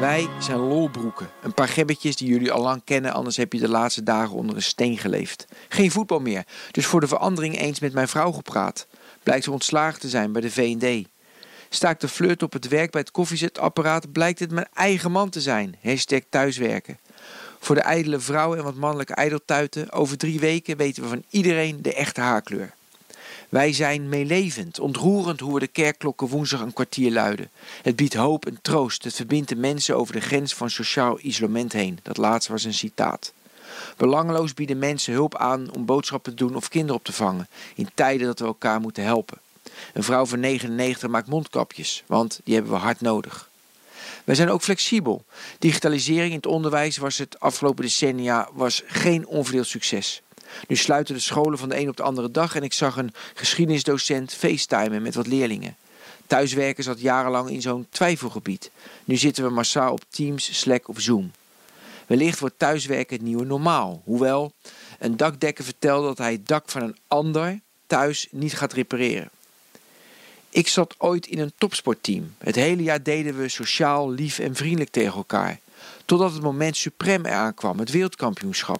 Wij zijn lolbroeken. Een paar gebbetjes die jullie al lang kennen, anders heb je de laatste dagen onder een steen geleefd. Geen voetbal meer, dus voor de verandering eens met mijn vrouw gepraat. Blijkt ze ontslagen te zijn bij de V&D. Sta de flirt op het werk bij het koffiezetapparaat, blijkt het mijn eigen man te zijn. Hashtag thuiswerken. Voor de ijdele vrouwen en wat mannelijke ijdeltuiten, over drie weken weten we van iedereen de echte haarkleur. Wij zijn meelevend, ontroerend hoe we de kerkklokken woensdag een kwartier luiden. Het biedt hoop en troost, het verbindt de mensen over de grens van sociaal isolement heen. Dat laatste was een citaat. Belangeloos bieden mensen hulp aan om boodschappen te doen of kinderen op te vangen, in tijden dat we elkaar moeten helpen. Een vrouw van 99 maakt mondkapjes, want die hebben we hard nodig. Wij zijn ook flexibel. Digitalisering in het onderwijs was het afgelopen decennia was geen onverdeeld succes. Nu sluiten de scholen van de een op de andere dag en ik zag een geschiedenisdocent facetimen met wat leerlingen. Thuiswerken zat jarenlang in zo'n twijfelgebied. Nu zitten we massaal op Teams, Slack of Zoom. Wellicht wordt thuiswerken het nieuwe normaal. Hoewel een dakdekker vertelde dat hij het dak van een ander thuis niet gaat repareren. Ik zat ooit in een topsportteam. Het hele jaar deden we sociaal, lief en vriendelijk tegen elkaar. Totdat het moment suprem eraan kwam, het wereldkampioenschap.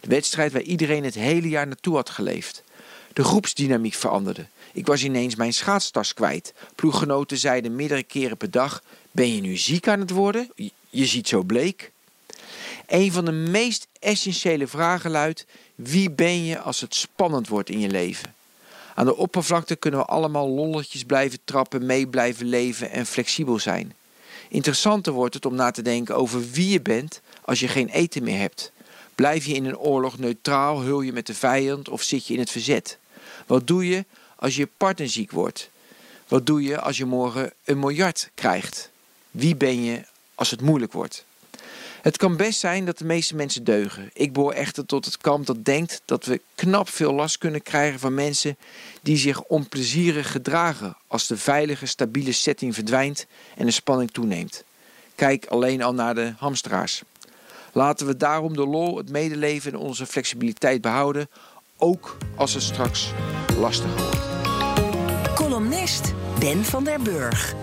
De wedstrijd waar iedereen het hele jaar naartoe had geleefd. De groepsdynamiek veranderde. Ik was ineens mijn schaatstas kwijt. Ploeggenoten zeiden meerdere keren per dag: Ben je nu ziek aan het worden? Je ziet zo bleek. Een van de meest essentiële vragen luidt: Wie ben je als het spannend wordt in je leven? Aan de oppervlakte kunnen we allemaal lolletjes blijven trappen, mee blijven leven en flexibel zijn. Interessanter wordt het om na te denken over wie je bent als je geen eten meer hebt. Blijf je in een oorlog neutraal, hul je met de vijand of zit je in het verzet? Wat doe je als je partner ziek wordt? Wat doe je als je morgen een miljard krijgt? Wie ben je als het moeilijk wordt? Het kan best zijn dat de meeste mensen deugen. Ik behoor echter tot het kamp dat denkt dat we knap veel last kunnen krijgen van mensen die zich onplezierig gedragen als de veilige, stabiele setting verdwijnt en de spanning toeneemt. Kijk alleen al naar de hamsteraars. Laten we daarom de lol, het medeleven en onze flexibiliteit behouden, ook als het straks lastiger wordt. Columnist Ben van der Burg.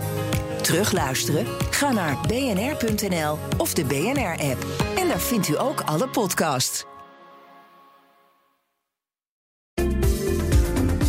Terugluisteren? Ga naar bnr.nl of de BNR-app. En daar vindt u ook alle podcasts.